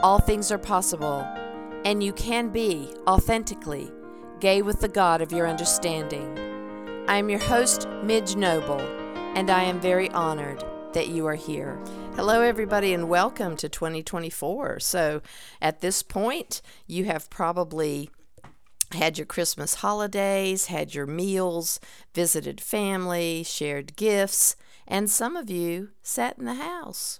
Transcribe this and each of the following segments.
all things are possible and you can be authentically gay with the God of your understanding. I am your host, Midge Noble, and I am very honored that you are here. Hello, everybody, and welcome to 2024. So, at this point, you have probably had your Christmas holidays, had your meals, visited family, shared gifts, and some of you sat in the house.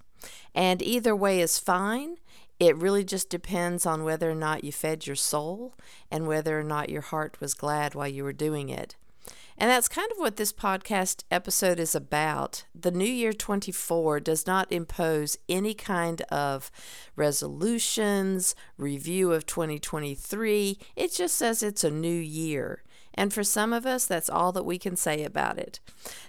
And either way is fine. It really just depends on whether or not you fed your soul and whether or not your heart was glad while you were doing it. And that's kind of what this podcast episode is about. The New Year 24 does not impose any kind of resolutions, review of 2023. It just says it's a new year. And for some of us, that's all that we can say about it.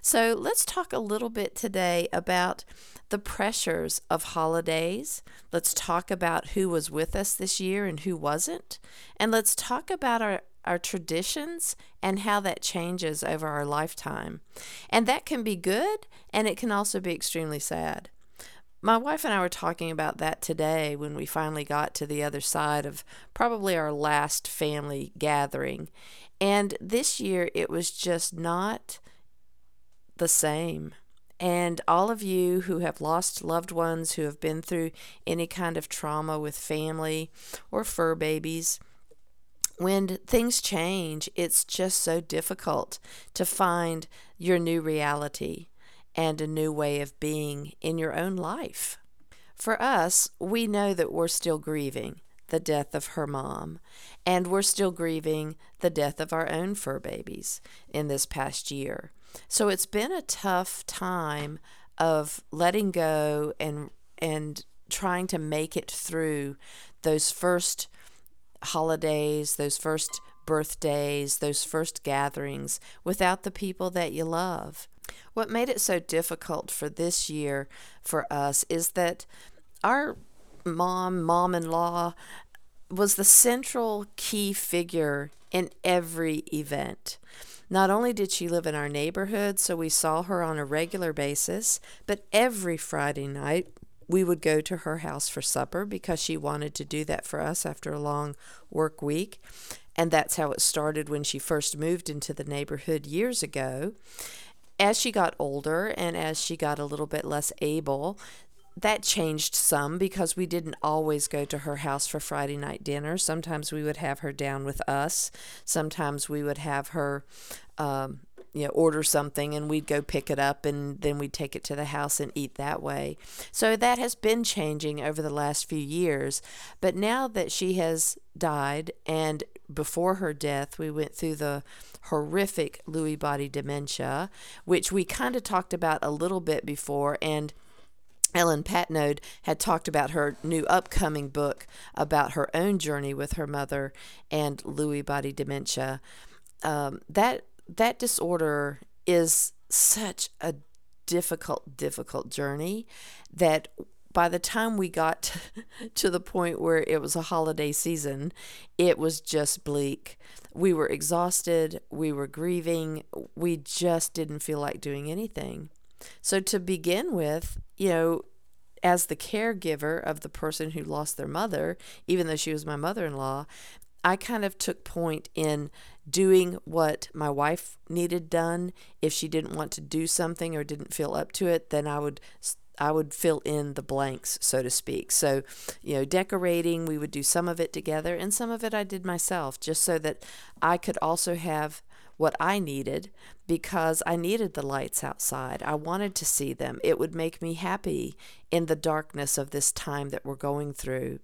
So let's talk a little bit today about the pressures of holidays. Let's talk about who was with us this year and who wasn't. And let's talk about our, our traditions and how that changes over our lifetime. And that can be good and it can also be extremely sad. My wife and I were talking about that today when we finally got to the other side of probably our last family gathering. And this year it was just not the same. And all of you who have lost loved ones, who have been through any kind of trauma with family or fur babies, when things change, it's just so difficult to find your new reality and a new way of being in your own life. For us, we know that we're still grieving the death of her mom, and we're still grieving the death of our own fur babies in this past year. So it's been a tough time of letting go and and trying to make it through those first holidays, those first birthdays, those first gatherings without the people that you love. What made it so difficult for this year for us is that our mom, mom in law, was the central key figure in every event. Not only did she live in our neighborhood, so we saw her on a regular basis, but every Friday night we would go to her house for supper because she wanted to do that for us after a long work week. And that's how it started when she first moved into the neighborhood years ago. As she got older and as she got a little bit less able, that changed some because we didn't always go to her house for Friday night dinner. Sometimes we would have her down with us. Sometimes we would have her, um, you know, order something and we'd go pick it up and then we'd take it to the house and eat that way. So that has been changing over the last few years. But now that she has died and before her death, we went through the horrific Lewy body dementia, which we kind of talked about a little bit before. And Ellen Patnode had talked about her new upcoming book about her own journey with her mother and Lewy body dementia. Um, that that disorder is such a difficult, difficult journey that by the time we got to the point where it was a holiday season, it was just bleak. We were exhausted, we were grieving, we just didn't feel like doing anything. So, to begin with, you know, as the caregiver of the person who lost their mother, even though she was my mother in law, I kind of took point in doing what my wife needed done. If she didn't want to do something or didn't feel up to it, then I would I would fill in the blanks, so to speak. So, you know, decorating, we would do some of it together, and some of it I did myself, just so that I could also have what I needed because I needed the lights outside. I wanted to see them. It would make me happy in the darkness of this time that we're going through.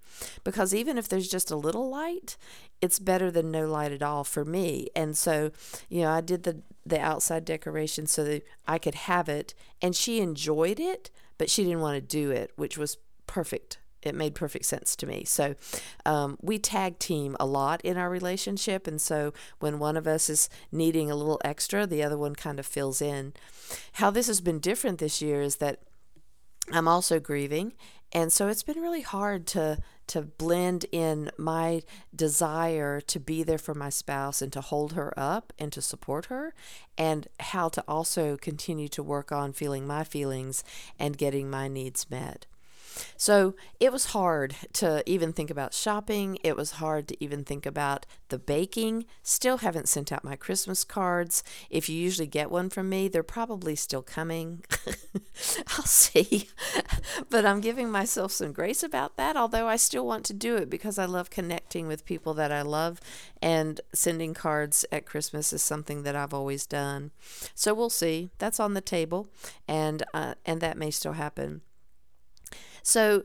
Because even if there's just a little light, it's better than no light at all for me. And so, you know, I did the the outside decoration so that I could have it and she enjoyed it, but she didn't want to do it, which was perfect it made perfect sense to me. So um, we tag team a lot in our relationship, and so when one of us is needing a little extra, the other one kind of fills in. How this has been different this year is that I'm also grieving, and so it's been really hard to to blend in my desire to be there for my spouse and to hold her up and to support her and how to also continue to work on feeling my feelings and getting my needs met. So it was hard to even think about shopping. It was hard to even think about the baking. Still haven't sent out my Christmas cards. If you usually get one from me, they're probably still coming. I'll see. but I'm giving myself some grace about that, although I still want to do it because I love connecting with people that I love. And sending cards at Christmas is something that I've always done. So we'll see. That's on the table, and uh, and that may still happen. So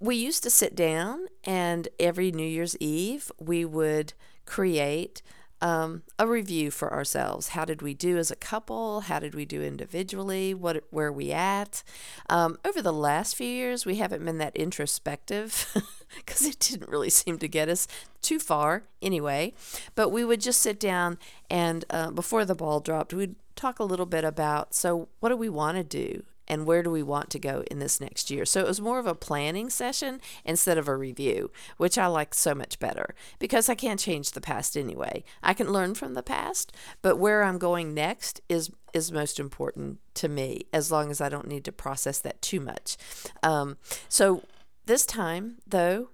we used to sit down, and every New Year's Eve, we would create um, a review for ourselves. How did we do as a couple? How did we do individually? What where are we at? Um, over the last few years, we haven't been that introspective because it didn't really seem to get us too far anyway. But we would just sit down and uh, before the ball dropped, we'd talk a little bit about so what do we want to do and where do we want to go in this next year. So it was more of a planning session instead of a review, which I like so much better because I can't change the past anyway. I can learn from the past, but where I'm going next is is most important to me as long as I don't need to process that too much. Um, so this time, though,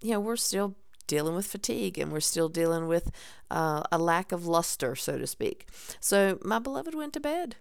you know, we're still dealing with fatigue and we're still dealing with uh, a lack of luster, so to speak. So my beloved went to bed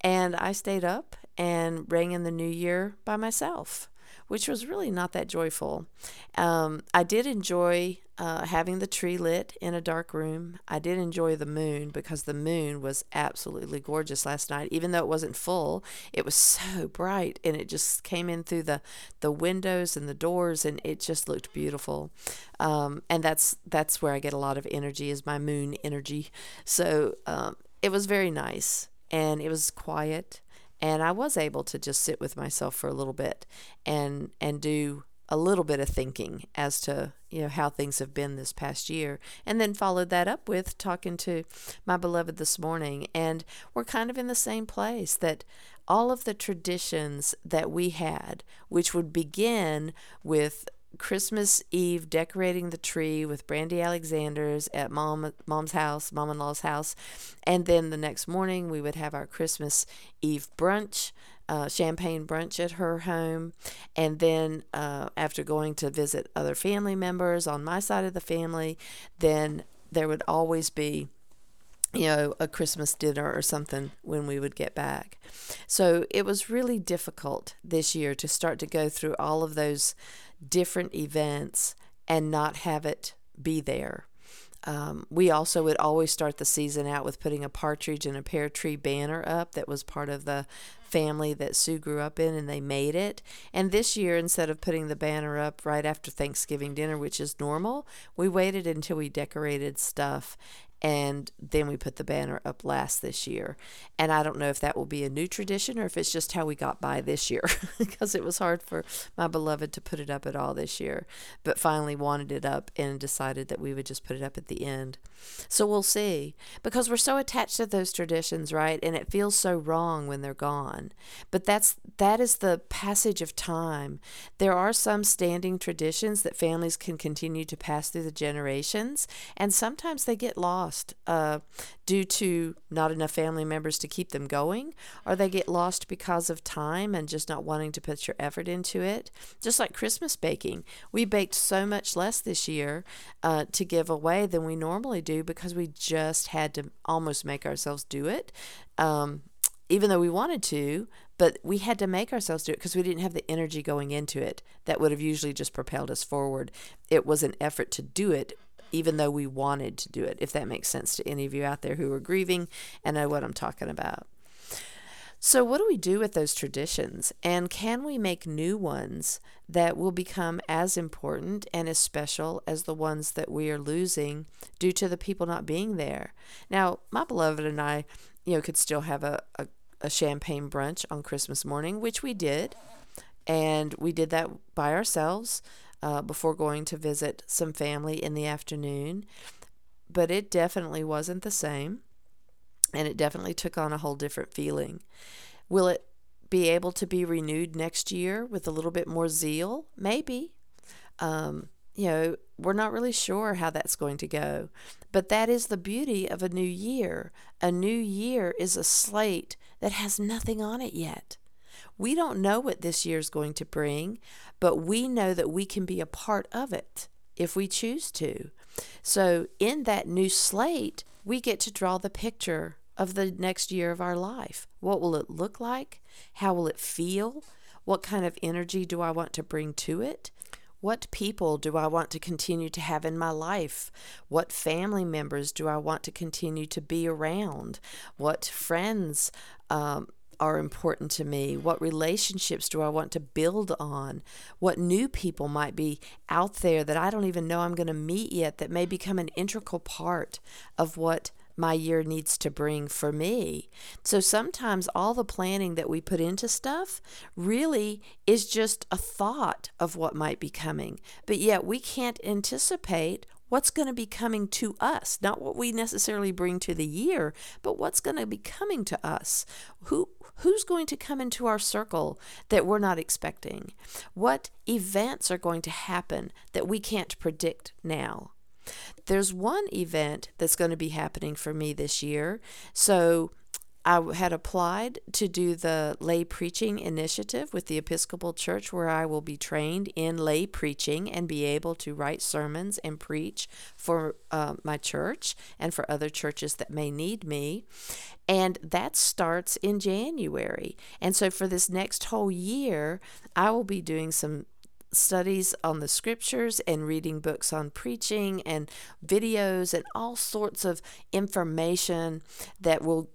and I stayed up and rang in the new year by myself, which was really not that joyful. Um, I did enjoy uh, having the tree lit in a dark room. I did enjoy the moon because the moon was absolutely gorgeous last night. Even though it wasn't full, it was so bright and it just came in through the, the windows and the doors and it just looked beautiful. Um, and that's that's where I get a lot of energy is my moon energy. So um, it was very nice and it was quiet and I was able to just sit with myself for a little bit and and do a little bit of thinking as to you know how things have been this past year and then followed that up with talking to my beloved this morning and we're kind of in the same place that all of the traditions that we had which would begin with Christmas Eve decorating the tree with Brandy Alexander's at mom mom's house, mom-in-law's house, and then the next morning we would have our Christmas Eve brunch, uh, champagne brunch at her home, and then uh, after going to visit other family members on my side of the family, then there would always be you know, a Christmas dinner or something when we would get back. So it was really difficult this year to start to go through all of those different events and not have it be there. Um, we also would always start the season out with putting a partridge and a pear tree banner up that was part of the family that Sue grew up in, and they made it. And this year, instead of putting the banner up right after Thanksgiving dinner, which is normal, we waited until we decorated stuff and then we put the banner up last this year. And I don't know if that will be a new tradition or if it's just how we got by this year because it was hard for my beloved to put it up at all this year, but finally wanted it up and decided that we would just put it up at the end. So we'll see because we're so attached to those traditions, right? And it feels so wrong when they're gone. But that's that is the passage of time. There are some standing traditions that families can continue to pass through the generations, and sometimes they get lost lost uh, due to not enough family members to keep them going, or they get lost because of time and just not wanting to put your effort into it. Just like Christmas baking, we baked so much less this year uh, to give away than we normally do because we just had to almost make ourselves do it. Um, even though we wanted to, but we had to make ourselves do it because we didn't have the energy going into it that would have usually just propelled us forward. It was an effort to do it even though we wanted to do it, if that makes sense to any of you out there who are grieving and know what I'm talking about. So, what do we do with those traditions? And can we make new ones that will become as important and as special as the ones that we are losing due to the people not being there? Now, my beloved and I, you know, could still have a, a, a champagne brunch on Christmas morning, which we did And we did that by ourselves uh, before going to visit some family in the afternoon. But it definitely wasn't the same. And it definitely took on a whole different feeling. Will it be able to be renewed next year with a little bit more zeal? Maybe. Um, you know, we're not really sure how that's going to go. But that is the beauty of a new year. A new year is a slate that has nothing on it yet. We don't know what this year is going to bring, but we know that we can be a part of it if we choose to. So, in that new slate, we get to draw the picture of the next year of our life. What will it look like? How will it feel? What kind of energy do I want to bring to it? What people do I want to continue to have in my life? What family members do I want to continue to be around? What friends um, are important to me? What relationships do I want to build on? What new people might be out there that I don't even know I'm going to meet yet that may become an integral part of what my year needs to bring for me. So sometimes all the planning that we put into stuff really is just a thought of what might be coming, but yet we can't anticipate what's going to be coming to us not what we necessarily bring to the year but what's going to be coming to us. Who who's going to come into our circle that we're not expecting? What events are going to happen that we can't predict now? There's one event that's going to be happening for me this year. So I had applied to do the lay preaching initiative with the Episcopal Church, where I will be trained in lay preaching and be able to write sermons and preach for uh, my church and for other churches that may need me. And that starts in January. And so for this next whole year, I will be doing some studies on the scriptures and reading books on preaching and videos and all sorts of information that will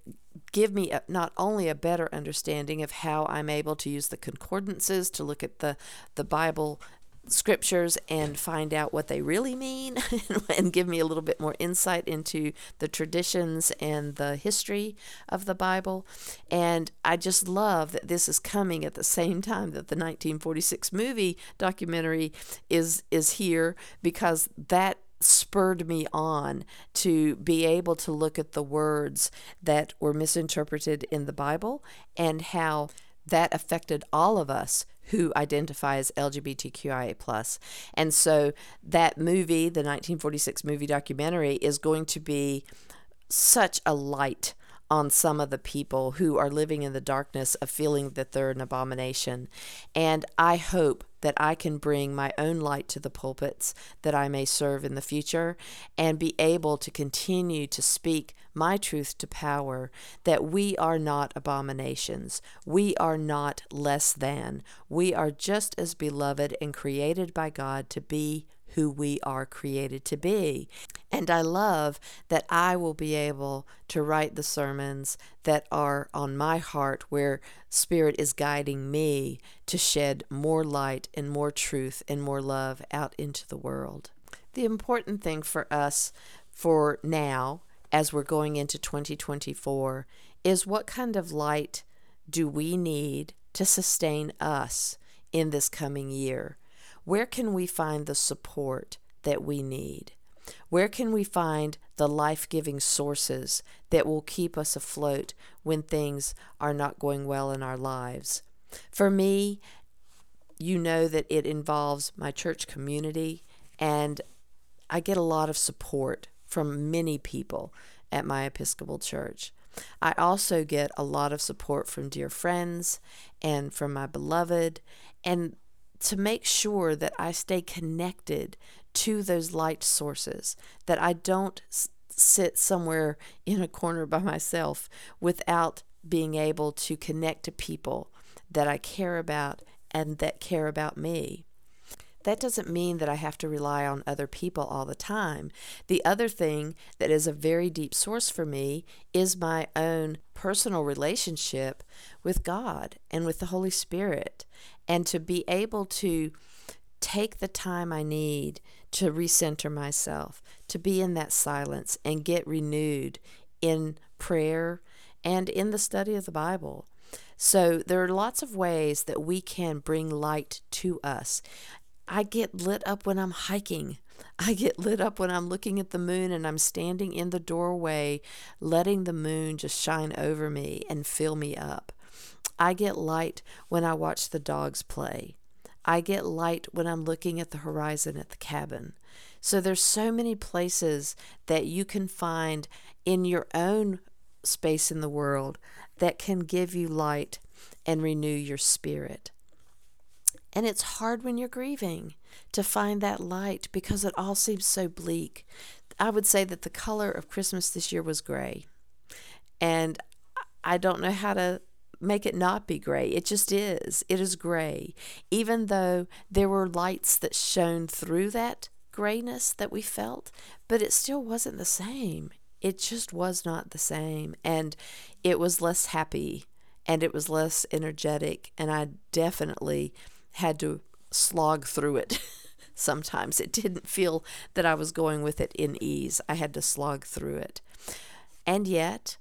give me a, not only a better understanding of how I'm able to use the concordances to look at the the Bible scriptures and find out what they really mean and give me a little bit more insight into the traditions and the history of the Bible. And I just love that this is coming at the same time that the 1946 movie documentary is is here because that spurred me on to be able to look at the words that were misinterpreted in the Bible and how that affected all of us who identify as LGBTQIA+. And so that movie, the 1946 movie documentary, is going to be such a light on some of the people who are living in the darkness of feeling that they're an abomination. And I hope that I can bring my own light to the pulpits that I may serve in the future and be able to continue to speak my truth to power that we are not abominations. We are not less than. We are just as beloved and created by God to be who we are created to be. And I love that I will be able to write the sermons that are on my heart, where Spirit is guiding me to shed more light and more truth and more love out into the world. The important thing for us for now, as we're going into 2024, is what kind of light do we need to sustain us in this coming year? Where can we find the support that we need? Where can we find the life giving sources that will keep us afloat when things are not going well in our lives? For me, you know that it involves my church community, and I get a lot of support from many people at my Episcopal church. I also get a lot of support from dear friends and from my beloved, and to make sure that I stay connected to those light sources, that I don't s- sit somewhere in a corner by myself without being able to connect to people that I care about and that care about me. That doesn't mean that I have to rely on other people all the time. The other thing that is a very deep source for me is my own personal relationship with God and with the Holy Spirit and to be able to take the time I need to recenter myself, to be in that silence and get renewed in prayer and in the study of the Bible. So there are lots of ways that we can bring light to us. I get lit up when I'm hiking. I get lit up when I'm looking at the moon and I'm standing in the doorway, letting the moon just shine over me and fill me up. I get light when I watch the dogs play. I get light when I'm looking at the horizon at the cabin. So there's so many places that you can find in your own space in the world that can give you light and renew your spirit. And it's hard when you're grieving to find that light because it all seems so bleak. I would say that the color of Christmas this year was gray. And I don't know how to make it not be gray. It just is. It is gray. Even though there were lights that shone through that grayness that we felt, but it still wasn't the same. It just was not the same. And it was less happy and it was less energetic. And I definitely had to slog through it. Sometimes it didn't feel that I was going with it in ease. I had to slog through it. And yet,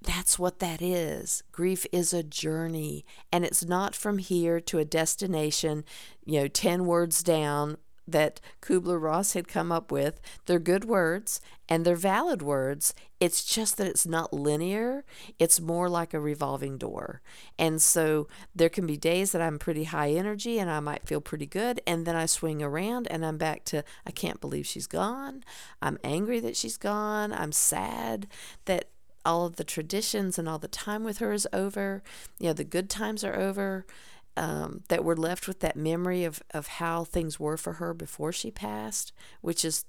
that's what that is. Grief is a journey, and it's not from here to a destination, you know, 10 words down that Kubler Ross had come up with. They're good words and they're valid words. It's just that it's not linear, it's more like a revolving door. And so there can be days that I'm pretty high energy and I might feel pretty good. And then I swing around and I'm back to, I can't believe she's gone. I'm angry that she's gone. I'm sad that all of the traditions and all the time with her is over. You know, the good times are over um, that we're left with that memory of, of how things were for her before she passed, which is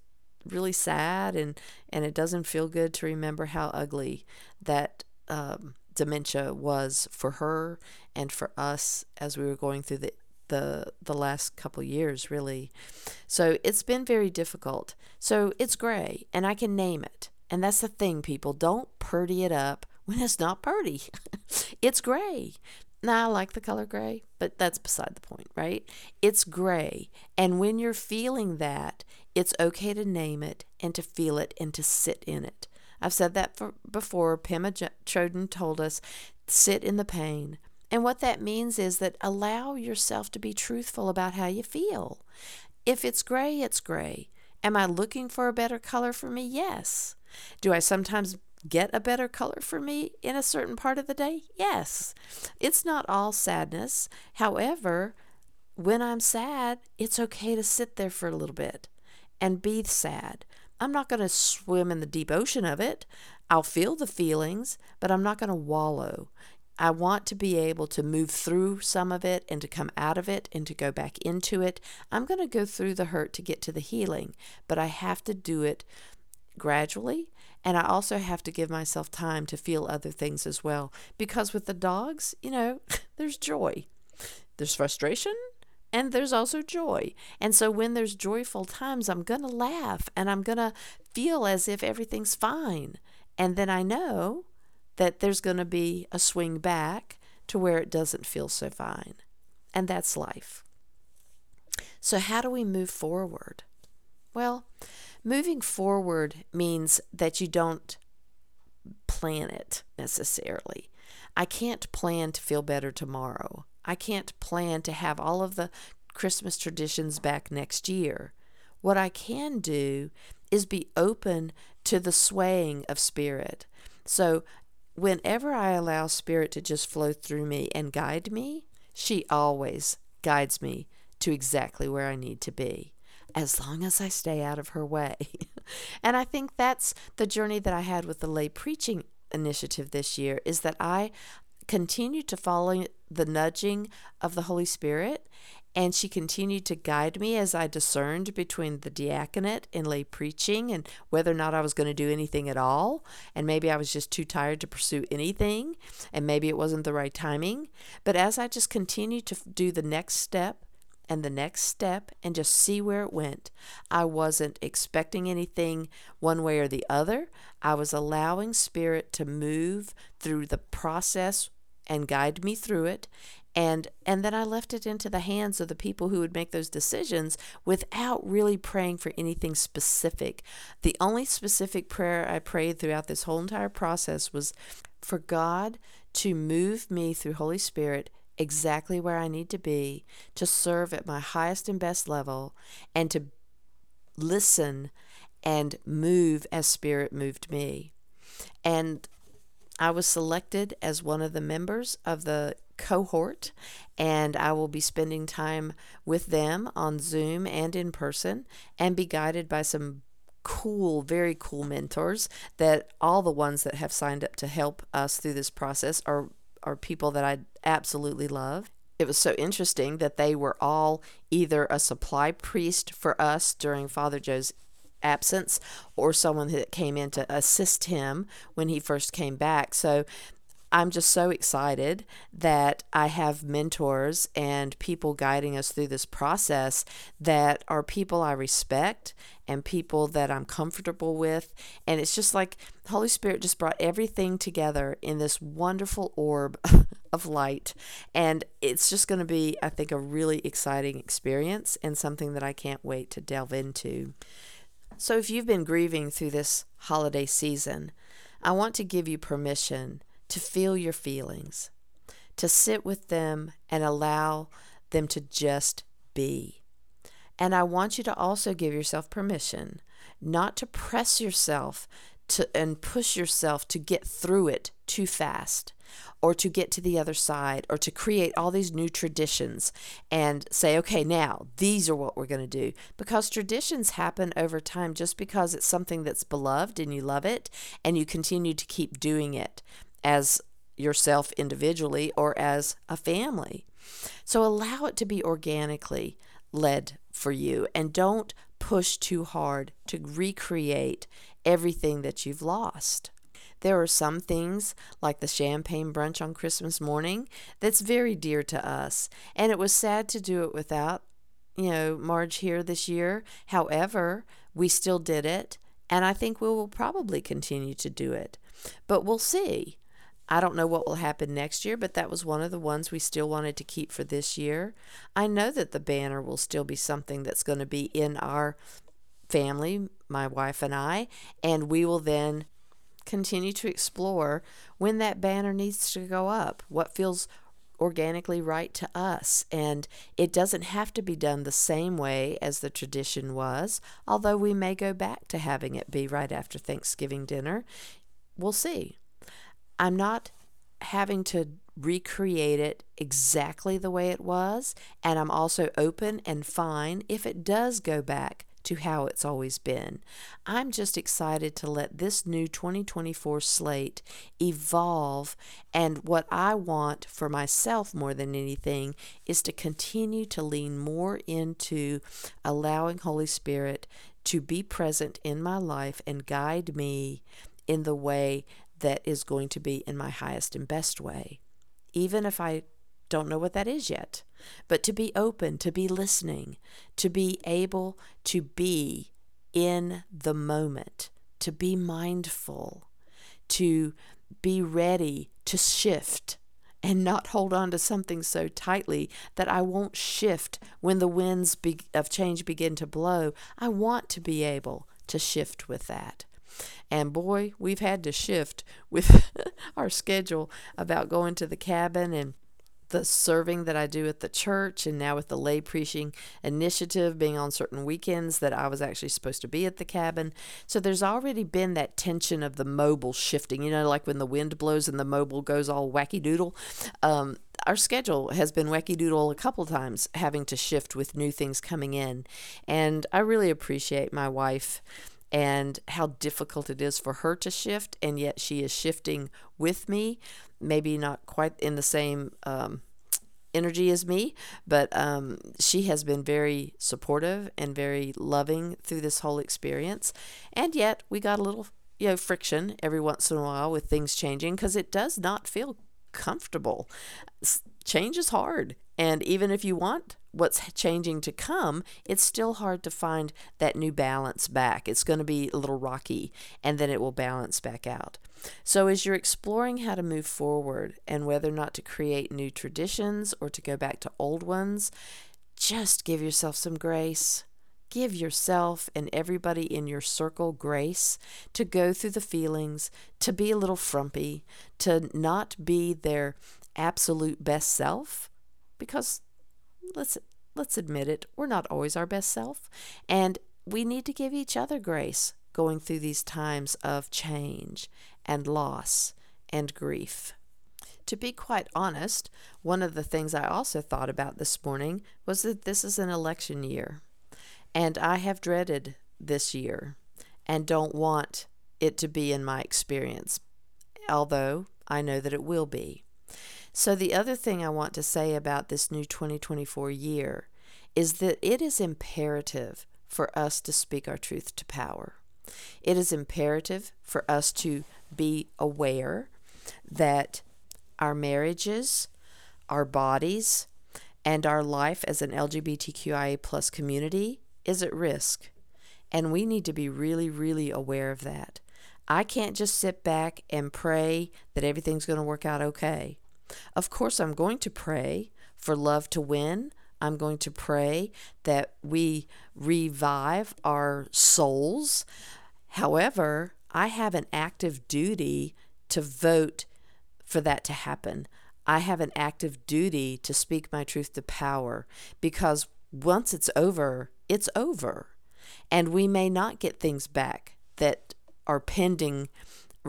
really sad and, and it doesn't feel good to remember how ugly that um, dementia was for her and for us as we were going through the the the last couple years really. So it's been very difficult. So it's gray and i can name it and that's the thing people don't purdy it up when it's not purdy it's gray now, I like the color gray, but that's beside the point, right? It's gray. And when you're feeling that, it's okay to name it and to feel it and to sit in it. I've said that for, before. Pema Chodron told us, sit in the pain. And what that means is that allow yourself to be truthful about how you feel. If it's gray, it's gray. Am I looking for a better color for me? Yes. Do I sometimes get a better color for me in a certain part of the day? Yes. It's not all sadness. However, when I'm sad, it's okay to sit there for a little bit and be sad. I'm not going to swim in the deep ocean of it. I'll feel the feelings, but I'm not going to wallow. I want to be able to move through some of it and to come out of it and to go back into it. I'm going to go through the hurt to get to the healing, but I have to do it gradually and I also have to give myself time to feel other things as well. Because with the dogs, you know, there's joy, there's frustration, and there's also joy. And so when there's joyful times, I'm going to laugh and I'm going to feel as if everything's fine. And then I know that there's going to be a swing back to where it doesn't feel so fine. And that's life. So, how do we move forward? Well, moving forward means that you don't plan it necessarily. I can't plan to feel better tomorrow. I can't plan to have all of the Christmas traditions back next year. What I can do is be open to the swaying of spirit. So, whenever I allow spirit to just flow through me and guide me, she always guides me to exactly where I need to be as long as I stay out of her way. and I think that's the journey that I had with the lay preaching initiative this year is that I continued to follow the nudging of the Holy Spirit and she continued to guide me as I discerned between the diaconate and lay preaching and whether or not I was going to do anything at all. And maybe I was just too tired to pursue anything, and maybe it wasn't the right timing. But as I just continued to do the next step and the next step and just see where it went. I wasn't expecting anything one way or the other. I was allowing Spirit to move through the process and guide me through it. And, and then I left it into the hands of the people who would make those decisions without really praying for anything specific. The only specific prayer I prayed throughout this whole entire process was for God to move me through Holy Spirit exactly where I need to be to serve at my highest and best level and to listen and move as Spirit moved me. And I was selected as one of the members of the cohort, and I will be spending time with them on Zoom and in person and be guided by some cool, very cool mentors that all the ones that have signed up to help us through this process are are people that I absolutely love. It was so interesting that they were all either a supply priest for us during Father Joe's absence or someone that came in to assist him when he first came back. So I'm just so excited that I have mentors and people guiding us through this process that are people I respect and people that I'm comfortable with. And it's just like Holy Spirit just brought everything together in this wonderful orb of light. And it's just going to be, I think, a really exciting experience and something that I can't wait to delve into. So if you've been grieving through this holiday season, I want to give you permission to feel your feelings, to sit with them and allow them to just be. And I want you to also give yourself permission not to press yourself to and push yourself to get through it too fast or to get to the other side or to create all these new traditions and say okay now these are what we're going to do because traditions happen over time just because it's something that's beloved and you love it and you continue to keep doing it as yourself individually or as a family. So allow it to be organically led for you and don't push too hard to recreate everything that you've lost. There are some things, like the champagne brunch on Christmas morning, that's very dear to us, and it was sad to do it without, you know, Marge here this year. However, we still did it, and I think we will probably continue to do it. But we'll see. I don't know what will happen next year, but that was one of the ones we still wanted to keep for this year. I know that the banner will still be something that's going to be in our family, my wife and I, and we will then continue to explore when that banner needs to go up, what feels organically right to us. And it doesn't have to be done the same way as the tradition was, although we may go back to having it be right after Thanksgiving dinner. We'll see. I'm not having to recreate it exactly the way it was, and I'm also open and fine if it does go back to how it's always been. I'm just excited to let this new 2024 slate evolve, and what I want for myself more than anything is to continue to lean more into allowing Holy Spirit to be present in my life and guide me in the way that is going to be in my highest and best way, even if I don't know what that is yet. But to be open, to be listening, to be able to be in the moment, to be mindful, to be ready to shift and not hold on to something so tightly that I won't shift when the winds be- of change begin to blow. I want to be able to shift with that. And boy, we've had to shift with our schedule about going to the cabin and the serving that I do at the church, and now with the lay preaching initiative being on certain weekends that I was actually supposed to be at the cabin. So there's already been that tension of the mobile shifting, you know, like when the wind blows and the mobile goes all wacky doodle. Um, our schedule has been wacky doodle a couple times, having to shift with new things coming in. And I really appreciate my wife and how difficult it is for her to shift, and yet she is shifting with me. Maybe not quite in the same um, energy as me, but um, she has been very supportive and very loving through this whole experience. And yet, we got a little you know friction every once in a while with things changing because it does not feel comfortable. Change is hard, and even if you want what's changing to come, it's still hard to find that new balance back. It's going to be a little rocky and then it will balance back out. So, as you're exploring how to move forward and whether or not to create new traditions or to go back to old ones, just give yourself some grace. give yourself and everybody in your circle grace to go through the feelings, to be a little frumpy, to not be their absolute best self because let's let's admit it, we're not always our best self and we need to give each other grace going through these times of change and loss and grief. To be quite honest, one of the things I also thought about this morning was that this is an election year. And I have dreaded this year and don't want it to be in my experience, although I know that it will be. So, the other thing I want to say about this new 2024 year is that it is imperative for us to speak our truth to power. It is imperative for us to be aware that our marriages, our bodies, and our life as an LGBTQIA plus community is at risk. And we need to be really, really aware of that. I can't just sit back and pray that everything's going to work out okay. Of course, I'm going to pray for love to win. I'm going to pray that we revive our souls. However, I have an active duty to vote for that to happen. I have an active duty to speak my truth to power because once it's over, it's over. And we may not get things back that are pending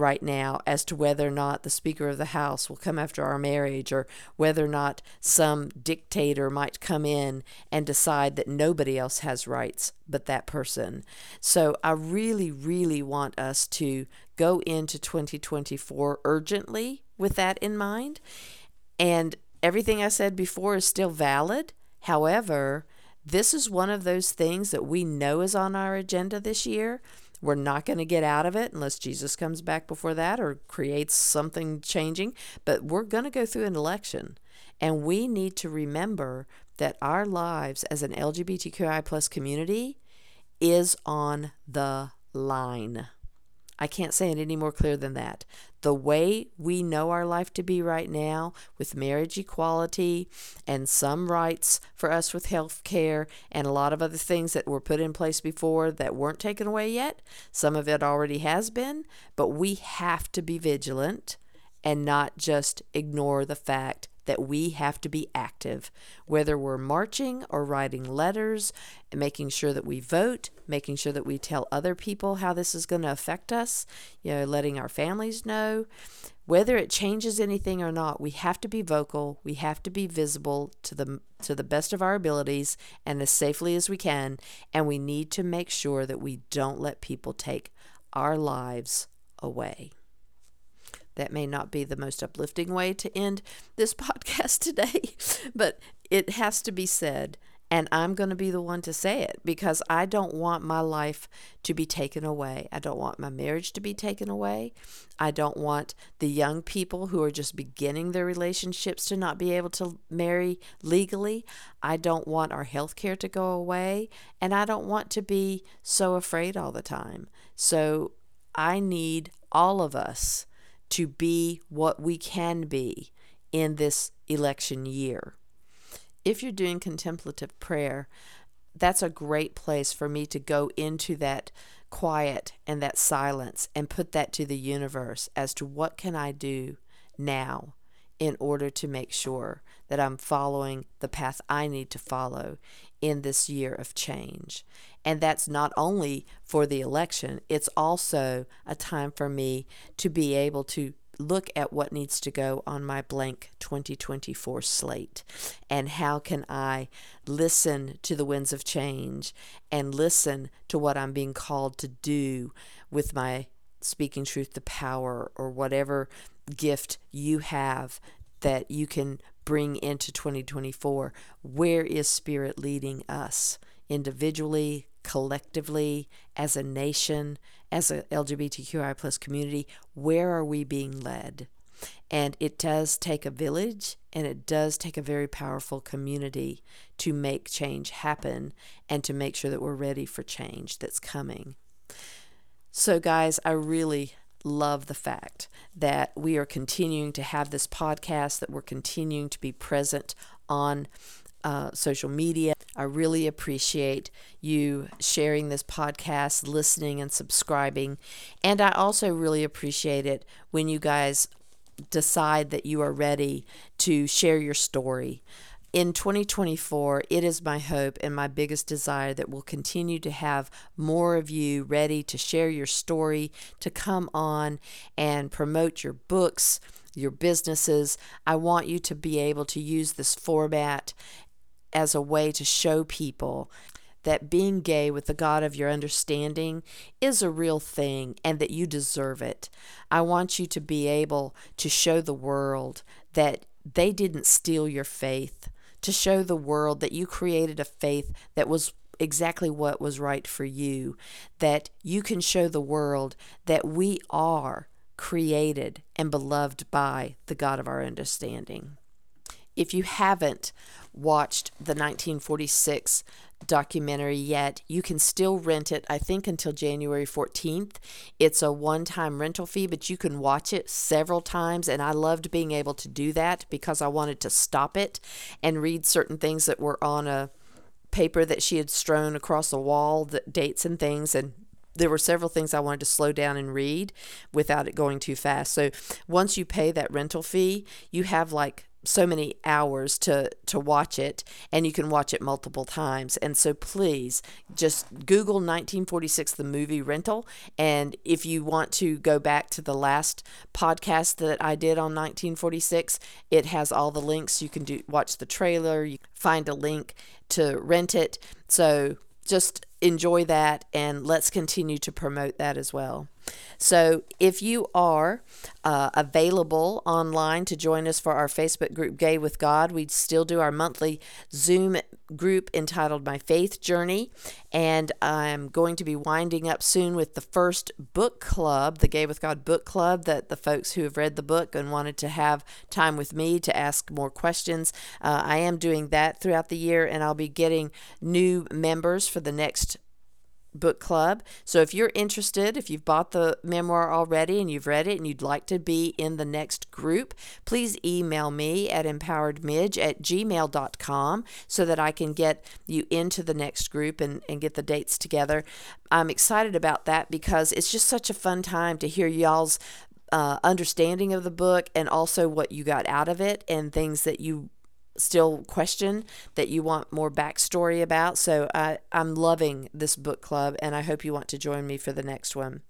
right now as to whether or not the Speaker of the House will come after our marriage or whether or not some dictator might come in and decide that nobody else has rights but that person. So I really, really want us to go into 2024 urgently with that in mind. And everything I said before is still valid. However, this is one of those things that we know is on our agenda this year. We're not going to get out of it unless Jesus comes back before that or creates something changing. But we're going to go through an election. And we need to remember that our lives as an LGBTQI plus community is on the line. I can't say it any more clear than that. The way we know our life to be right now, with marriage equality and some rights for us with health care and a lot of other things that were put in place before that weren't taken away yet, some of it already has been, but we have to be vigilant and not just ignore the fact that we have to be active, whether we're marching or writing letters, making sure that we vote, making sure that we tell other people how this is going to affect us, you know, letting our families know. Whether it changes anything or not, we have to be vocal, we have to be visible to the to the best of our abilities and as safely as we can, and we need to make sure that we don't let people take our lives away. That may not be the most uplifting way to end this podcast today, but it has to be said. And I'm going to be the one to say it because I don't want my life to be taken away. I don't want my marriage to be taken away. I don't want the young people who are just beginning their relationships to not be able to marry legally. I don't want our health care to go away. And I don't want to be so afraid all the time. So I need all of us to be what we can be in this election year. If you're doing contemplative prayer, that's a great place for me to go into that quiet and that silence and put that to the universe as to what can I do now in order to make sure that I'm following the path I need to follow in this year of change. And that's not only for the election, it's also a time for me to be able to look at what needs to go on my blank 2024 slate and how can I listen to the winds of change and listen to what I'm being called to do with my speaking truth to power or whatever gift you have that you can bring into 2024 where is spirit leading us individually collectively, as a nation, as a LGBTQI plus community, where are we being led? And it does take a village and it does take a very powerful community to make change happen and to make sure that we're ready for change that's coming. So, guys, I really love the fact that we are continuing to have this podcast, that we're continuing to be present on uh, social media. I really appreciate you sharing this podcast, listening, and subscribing. And I also really appreciate it when you guys decide that you are ready to share your story. In 2024, it is my hope and my biggest desire that we'll continue to have more of you ready to share your story, to come on and promote your books, your businesses. I want you to be able to use this format as a way to show people that being gay with the God of your understanding is a real thing and that you deserve it. I want you to be able to show the world that they didn't steal your faith, to show the world that you created a faith that was exactly what was right for you, that you can show the world that we are created and beloved by the God of our understanding. If you haven't watched the 1946 documentary yet, you can still rent it, I think, until January 14th. It's a one time rental fee, but you can watch it several times. And I loved being able to do that because I wanted to stop it and read certain things that were on a paper that she had strewn across the wall, the dates and things. And there were several things I wanted to slow down and read without it going too fast. So once you pay that rental fee, you have like so many hours to to watch it and you can watch it multiple times. And so please just google 1946 the movie rental. And if you want to go back to the last podcast that i did on 1946 it has all the links. You can do watch the trailer. You find a link to rent it. So just enjoy that and let's continue to promote that as well. So, if you are uh, available online to join us for our Facebook group Gay with God, we still do our monthly Zoom group entitled My Faith Journey. And I'm going to be winding up soon with the first book club, the Gay with God book club, that the folks who have read the book and wanted to have time with me to ask more questions. Uh, I am doing that throughout the year, and I'll be getting new members for the next book club. So if you're interested, if you've bought the memoir already and you've read it and you'd like to be in the next group, please email me at empoweredmidge at gmail.com so that I can get you into the next group and, and get the dates together. I'm excited about that because it's just such a fun time to hear y'all's uh, understanding of the book and also what you got out of it and things that you still question that you want more backstory about. So I, I'm loving this book club, and I hope you want to join me for the next one.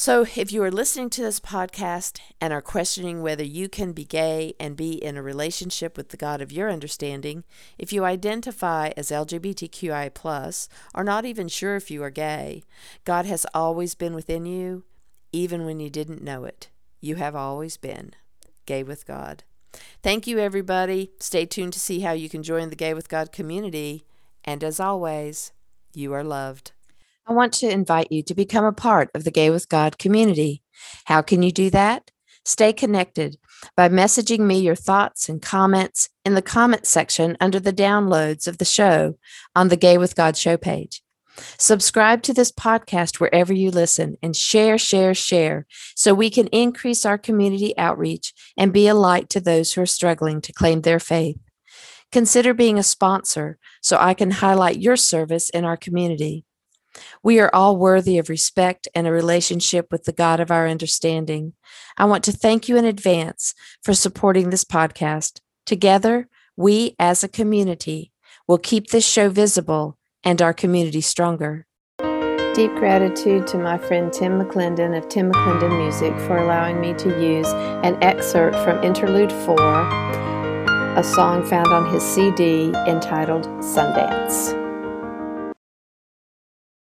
So, if you are listening to this podcast and are questioning whether you can be gay and be in a relationship with the God of your understanding, if you identify as LGBTQI, plus are not even sure if you are gay, God has always been within you, even when you didn't know it. You have always been gay with God. Thank you, everybody. Stay tuned to see how you can join the Gay with God community. And as always, you are loved. I want to invite you to become a part of the Gay with God community. How can you do that? Stay connected by messaging me your thoughts and comments in the comment section under the downloads of the show on the Gay with God show page. Subscribe to this podcast wherever you listen and share, share, share so we can increase our community outreach and be a light to those who are struggling to claim their faith. Consider being a sponsor so I can highlight your service in our community. We are all worthy of respect and a relationship with the God of our understanding. I want to thank you in advance for supporting this podcast. Together, we as a community will keep this show visible and our community stronger. Deep gratitude to my friend Tim McClendon of Tim McClendon Music for allowing me to use an excerpt from Interlude 4, a song found on his CD entitled Sundance.